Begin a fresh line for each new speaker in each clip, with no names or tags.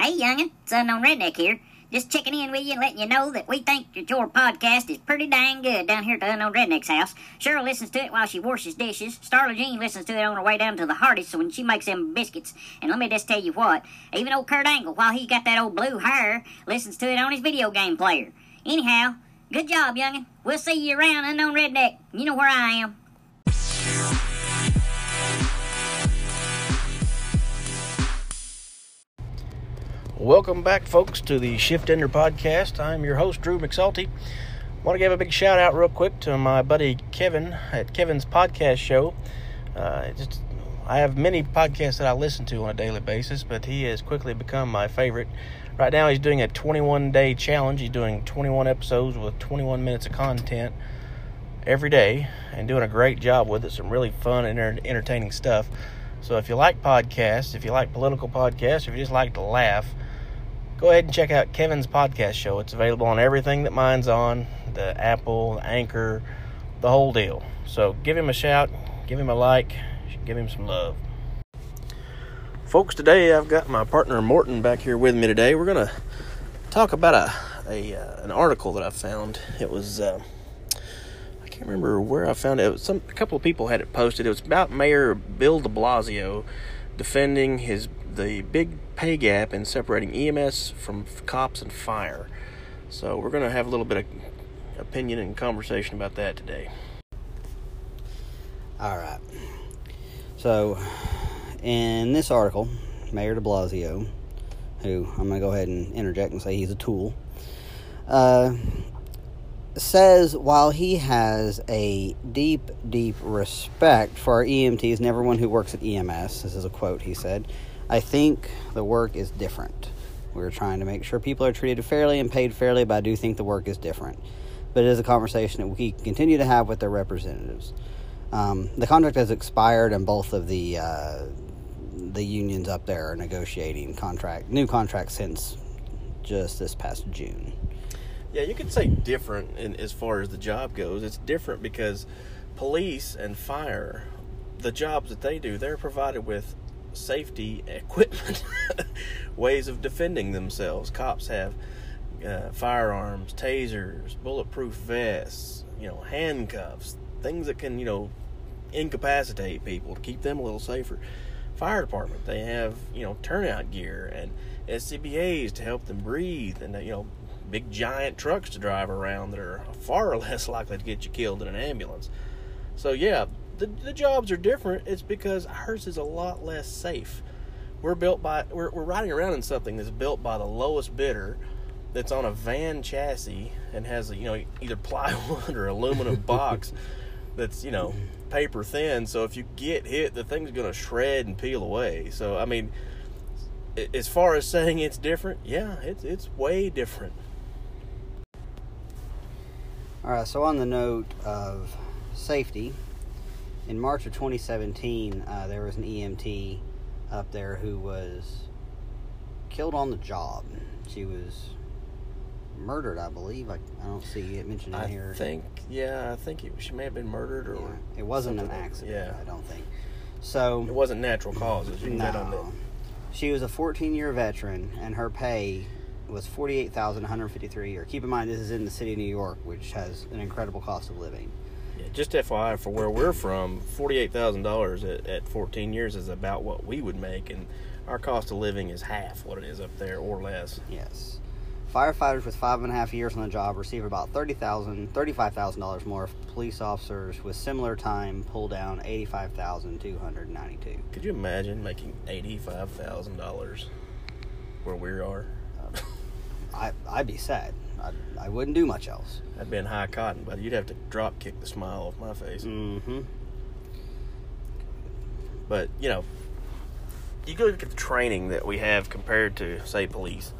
Hey, youngin', it's Unknown Redneck here. Just checking in with you and letting you know that we think that your podcast is pretty dang good down here at the Unknown Redneck's house. Cheryl listens to it while she washes dishes. Starla Jean listens to it on her way down to the Hardee's so when she makes them biscuits. And let me just tell you what, even old Kurt Angle, while he got that old blue hair, listens to it on his video game player. Anyhow, good job, youngin'. We'll see you around Unknown Redneck. You know where I am.
Welcome back, folks, to the Shift Ender podcast. I'm your host, Drew McSalty. Want to give a big shout out, real quick, to my buddy Kevin at Kevin's podcast show. Uh, just, I have many podcasts that I listen to on a daily basis, but he has quickly become my favorite. Right now, he's doing a 21 day challenge. He's doing 21 episodes with 21 minutes of content every day and doing a great job with it. Some really fun and entertaining stuff. So, if you like podcasts, if you like political podcasts, if you just like to laugh, go ahead and check out Kevin's podcast show. It's available on everything that mine's on the Apple, the Anchor, the whole deal. So give him a shout, give him a like, give him some love. Folks, today I've got my partner Morton back here with me today. We're going to talk about a, a uh, an article that I found. It was uh, I can't remember where I found it. it some a couple of people had it posted. It was about Mayor Bill De Blasio defending his the big pay gap in separating EMS from cops and fire. So we're going to have a little bit of opinion and conversation about that today.
All right. So, in this article, Mayor de Blasio, who I'm going to go ahead and interject and say he's a tool, uh, says while he has a deep, deep respect for our EMTs and everyone who works at EMS, this is a quote he said, I think the work is different. We're trying to make sure people are treated fairly and paid fairly, but I do think the work is different. But it is a conversation that we continue to have with their representatives. Um, the contract has expired, and both of the uh, the unions up there are negotiating contract new contracts since just this past June.
Yeah, you could say different in, as far as the job goes. It's different because police and fire, the jobs that they do, they're provided with safety equipment, ways of defending themselves. Cops have uh, firearms, tasers, bulletproof vests, you know, handcuffs, things that can, you know, incapacitate people to keep them a little safer. Fire department, they have, you know, turnout gear and SCBAs to help them breathe and, you know, big giant trucks to drive around that are far less likely to get you killed in an ambulance. So, yeah, the, the jobs are different. It's because ours is a lot less safe. We're built by we're, we're riding around in something that's built by the lowest bidder that's on a van chassis and has a you know either plywood or aluminum box that's you know paper thin so if you get hit the thing's going to shred and peel away so i mean as far as saying it's different yeah it's it's way different
all right so on the note of safety in March of 2017, uh, there was an EMT up there who was killed on the job. She was murdered, I believe. I, I don't see it mentioned in
I
here.
I think, yeah, I think it, she may have been murdered or. Yeah.
It wasn't an accident. Yeah. I don't think. So.
It wasn't natural causes. You no.
She was a 14 year veteran, and her pay was 48153 a year. Keep in mind, this is in the city of New York, which has an incredible cost of living
just FYI, for where we're from, forty-eight thousand dollars at fourteen years is about what we would make, and our cost of living is half what it is up there or less.
Yes. Firefighters with five and a half years on the job receive about $30,000, $35,000 more. Police officers with similar time pull down 85,292.
Could you imagine making $85,000 where we are?
Uh, I, I'd be sad. I, I wouldn't do much else.
I'd be in high cotton, but you'd have to drop kick the smile off my face.
Mm-hmm.
But you know, you go look at the training that we have compared to, say, police.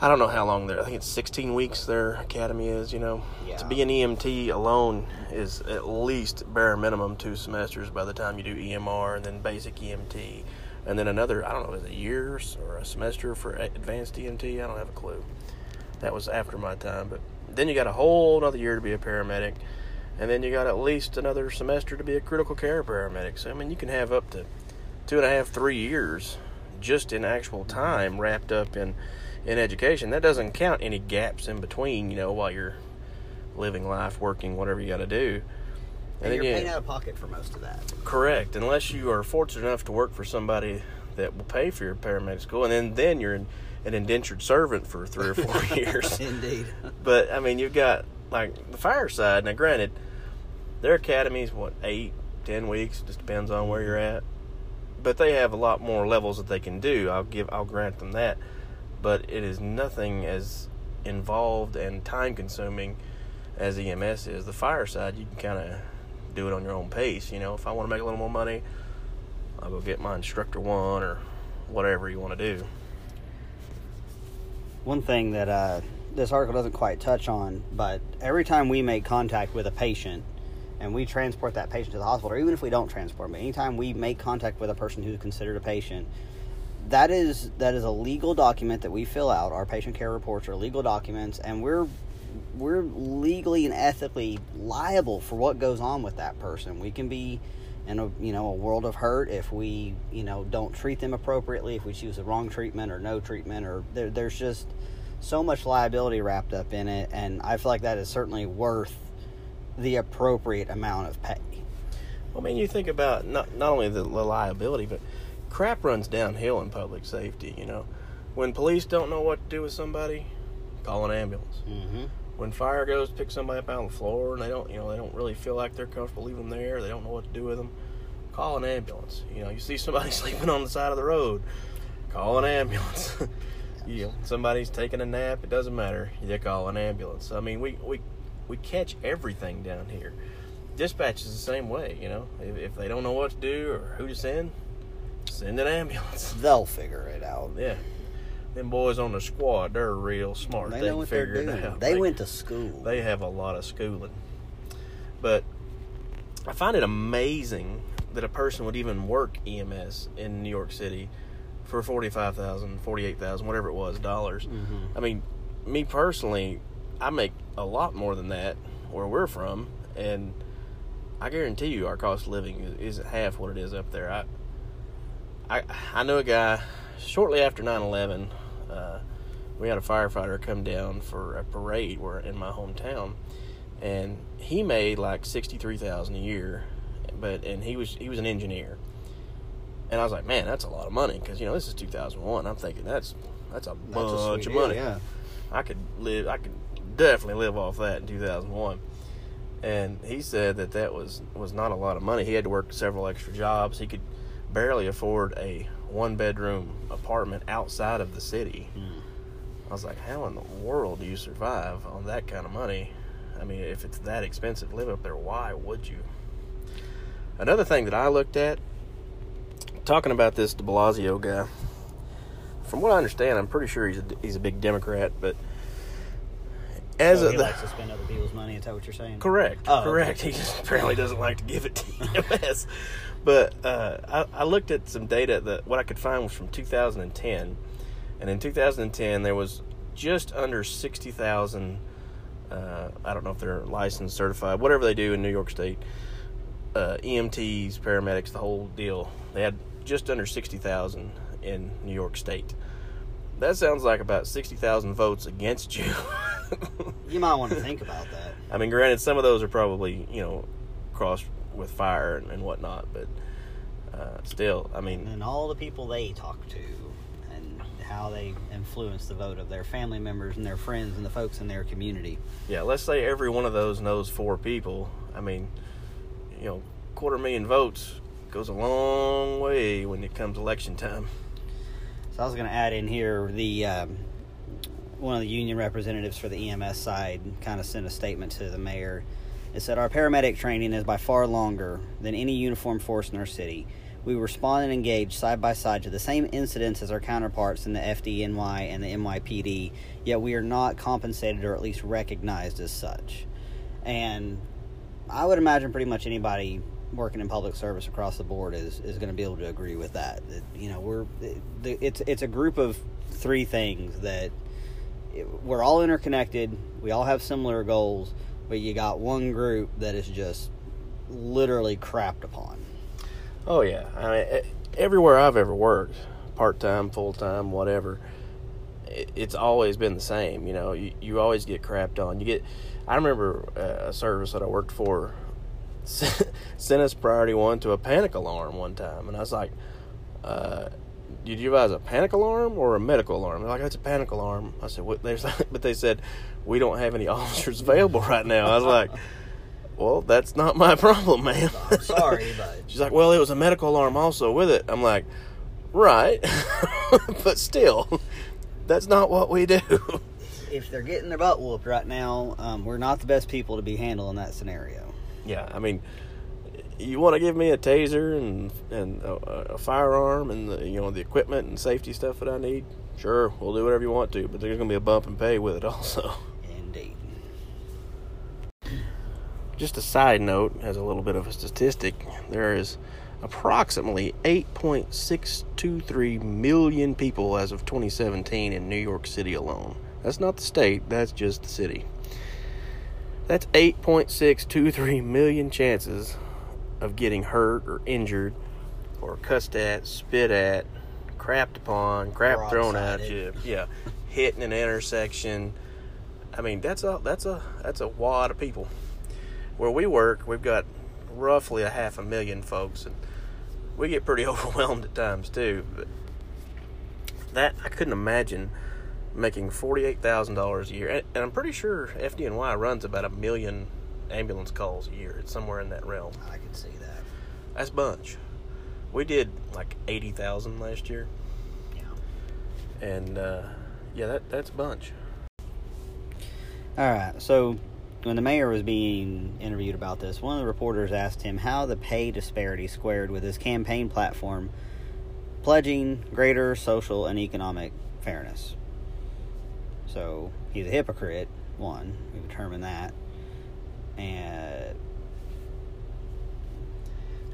I don't know how long they're. I think it's 16 weeks their academy is. You know,
yeah.
to be an EMT alone is at least bare minimum two semesters by the time you do EMR and then basic EMT, and then another. I don't know, is it years or a semester for advanced EMT? I don't have a clue. That was after my time, but then you got a whole another year to be a paramedic, and then you got at least another semester to be a critical care paramedic. So I mean, you can have up to two and a half, three years just in actual time wrapped up in in education. That doesn't count any gaps in between, you know, while you're living life, working, whatever you got to do.
And,
then
you're
you-
paying out of pocket for most of that.
Correct, unless you are fortunate enough to work for somebody that will pay for your paramedic school, and then then you're an, an indentured servant for three or four years.
Indeed.
But I mean, you've got like the fireside. Now, granted, their academy's what eight, ten weeks, It just depends on where you're at. But they have a lot more levels that they can do. I'll give, I'll grant them that. But it is nothing as involved and time consuming as EMS is. The fireside, you can kind of do it on your own pace. You know, if I want to make a little more money, I'll go get my instructor one or whatever you want to do.
One thing that uh, this article doesn't quite touch on, but every time we make contact with a patient and we transport that patient to the hospital, or even if we don't transport them, anytime we make contact with a person who's considered a patient, that is that is a legal document that we fill out. Our patient care reports are legal documents, and we're we're legally and ethically liable for what goes on with that person. We can be in a you know a world of hurt if we you know don't treat them appropriately, if we choose the wrong treatment or no treatment, or there, there's just so much liability wrapped up in it, and I feel like that is certainly worth the appropriate amount of pay.
I mean, you think about not not only the, liability, but crap runs downhill in public safety. You know, when police don't know what to do with somebody, call an ambulance.
Mm-hmm.
When fire goes pick somebody up out on the floor and they don't, you know, they don't really feel like they're comfortable leaving them there. They don't know what to do with them. Call an ambulance. You know, you see somebody sleeping on the side of the road, call an ambulance. you know, somebody's taking a nap. It doesn't matter. You call an ambulance. I mean, we we we catch everything down here. Dispatch is the same way. You know, if, if they don't know what to do or who to send, send an ambulance.
They'll figure it out.
Yeah. Them boys on the squad, they're real smart.
They
They,
know what they're doing.
it out.
They went to school.
They have a lot of schooling. But I find it amazing that a person would even work EMS in New York City for 45,000, 48,000, whatever it was, dollars.
Mhm.
I mean, me personally, I make a lot more than that where we're from, and I guarantee you our cost of living is, is half what it is up there. I, I, I know a guy shortly after 9 11, uh, we had a firefighter come down for a parade where in my hometown, and he made like 63000 a year, but and he was he was an engineer. And I was like, man, that's a lot of money because you know this is 2001. I'm thinking that's that's a
That's
bunch
sweet
of money.
deal, yeah.
I could live. I could definitely live off that in 2001. And he said that that was was not a lot of money. He had to work several extra jobs. He could barely afford a one bedroom apartment outside of the city.
Mm.
I was like, how in the world do you survive on that kind of money? I mean, if it's that expensive to live up there, why would you? Another thing that I looked at, talking about this De Blasio guy, from what I understand, I'm pretty sure he's a, he's a big Democrat, but as
So
of
he
the,
likes to spend other people's money. Is that what you're saying?
Correct.
Oh, okay.
correct. He just apparently doesn't like to give it to EMS. But uh, I, I looked at some data that what I could find was from 2010, and in 2010 there was just under 60,000. Uh, I don't know if they're licensed, certified, whatever they do in New York State. Uh, EMTs, paramedics, the whole deal. They had just under 60,000 in New York State. That sounds like about 60,000 votes against you.
You might want to think about that.
I mean, granted, some of those are probably you know crossed with fire and, and whatnot, but uh, still, I mean,
And all the people they talk to how they influence the vote of their family members and their friends and the folks in their community.
yeah, let's say every one of those knows four people. I mean, you know, quarter million votes goes a long way when it comes election time.
So I was going to add in here the um, one of the union representatives for the EMS side kind of sent a statement to the mayor. It said our paramedic training is by far longer than any uniformed force in our city. We respond and engage side by side to the same incidents as our counterparts in the FDNY and the NYPD, yet we are not compensated or at least recognized as such. And I would imagine pretty much anybody working in public service across the board is, is going to be able to agree with that. you know, we're it, it's it's a group of three things that we're all interconnected. We all have similar goals, but you got one group that is just literally crapped upon.
Oh yeah, I mean, everywhere I've ever worked, part time, full time, whatever. It's always been the same. You know, you, you always get crapped on. You get. I remember uh, a service that I worked for sent us priority one to a panic alarm one time, and I was like, uh, "Did you advise a panic alarm or a medical alarm?" They're like, "That's a panic alarm." I said, "What?" There's, but they said, "We don't have any officers available right now." I was like. Well, that's not my problem, man.
I'm sorry, but
She's like, well, it was a medical alarm also with it. I'm like, right, but still, that's not what we do.
if they're getting their butt whooped right now, um, we're not the best people to be handling that scenario.
Yeah, I mean, you want to give me a taser and and a, a firearm and the, you know the equipment and safety stuff that I need. Sure, we'll do whatever you want to, but there's gonna be a bump and pay with it also.
Indeed.
Just a side note, as a little bit of a statistic, there is approximately 8.623 million people as of 2017 in New York City alone. That's not the state, that's just the city. That's 8.623 million chances of getting hurt or injured or cussed at, spit at, crapped upon, crap thrown at you. Yeah, Hitting an intersection. I mean, that's a that's a that's a wad of people. Where we work, we've got roughly a half a million folks, and we get pretty overwhelmed at times too. But that I couldn't imagine making forty-eight thousand dollars a year, and, and I'm pretty sure FDNY runs about a million ambulance calls a year. It's somewhere in that realm.
I can see that.
That's a bunch. We did like eighty thousand last year,
Yeah.
and uh, yeah, that that's a bunch.
All right. So, when the mayor was being interviewed about this, one of the reporters asked him how the pay disparity squared with his campaign platform pledging greater social and economic fairness. So, he's a hypocrite, one. We've determined that. And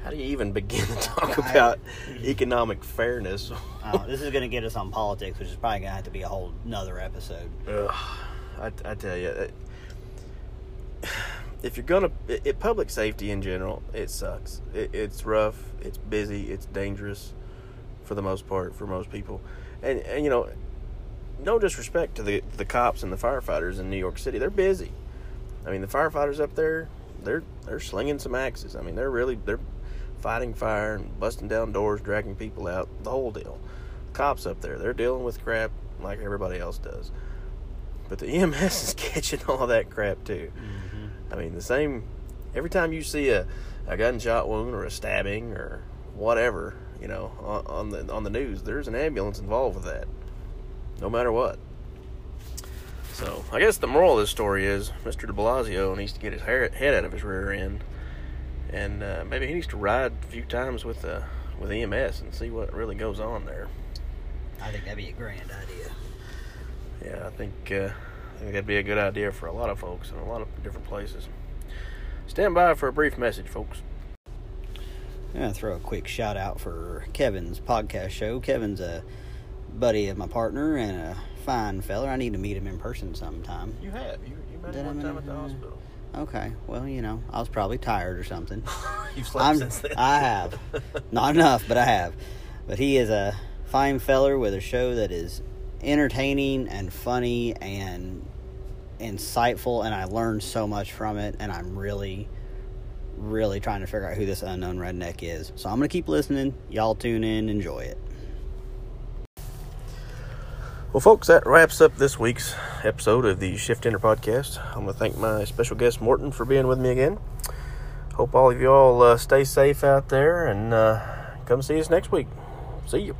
How do you even begin to talk
I-
about economic fairness?
uh, this is going to get us on politics, which is probably going to have to be a whole another episode.
Ugh, I, I tell you, if you're gonna, it, it- public safety in general, it sucks. It, it's rough. It's busy. It's dangerous, for the most part, for most people. And, and you know, no disrespect to the the cops and the firefighters in New York City, they're busy. I mean, the firefighters up there, they're they're slinging some axes. I mean, they're really they're fighting fire and busting down doors, dragging people out, the whole deal. Cops up there, they're dealing with crap like everybody else does. But the EMS is catching all that crap too. Mm-hmm. I mean, the same. Every time you see a, a gunshot wound or a stabbing or whatever, you know, on, on the on the news, there's an ambulance involved with that. No matter what. So I guess the moral of this story is Mr. De Blasio needs to get his hair, head out of his rear end, and uh, maybe he needs to ride a few times with uh, with EMS and see what really goes on there.
I think that'd be a grand idea.
Yeah, I think uh, think that'd be a good idea for a lot of folks in a lot of different places. Stand by for a brief message, folks.
I'm gonna throw a quick shout out for Kevin's podcast show. Kevin's a buddy of my partner and a fine fella. I need to meet him in person sometime.
You have you you met
Did
him one time at the hospital.
Okay, well, you know, I was probably tired or something.
You've slept
I'm,
since then.
I have. Not enough, but I have. But he is a fine feller with a show that is entertaining and funny and insightful, and I learned so much from it, and I'm really, really trying to figure out who this unknown redneck is. So I'm going to keep listening. Y'all tune in, enjoy it.
Well, folks, that wraps up this week's episode of the Shift Enter podcast. I'm going to thank my special guest Morton for being with me again. Hope all of you all uh, stay safe out there and uh, come see us next week. See you.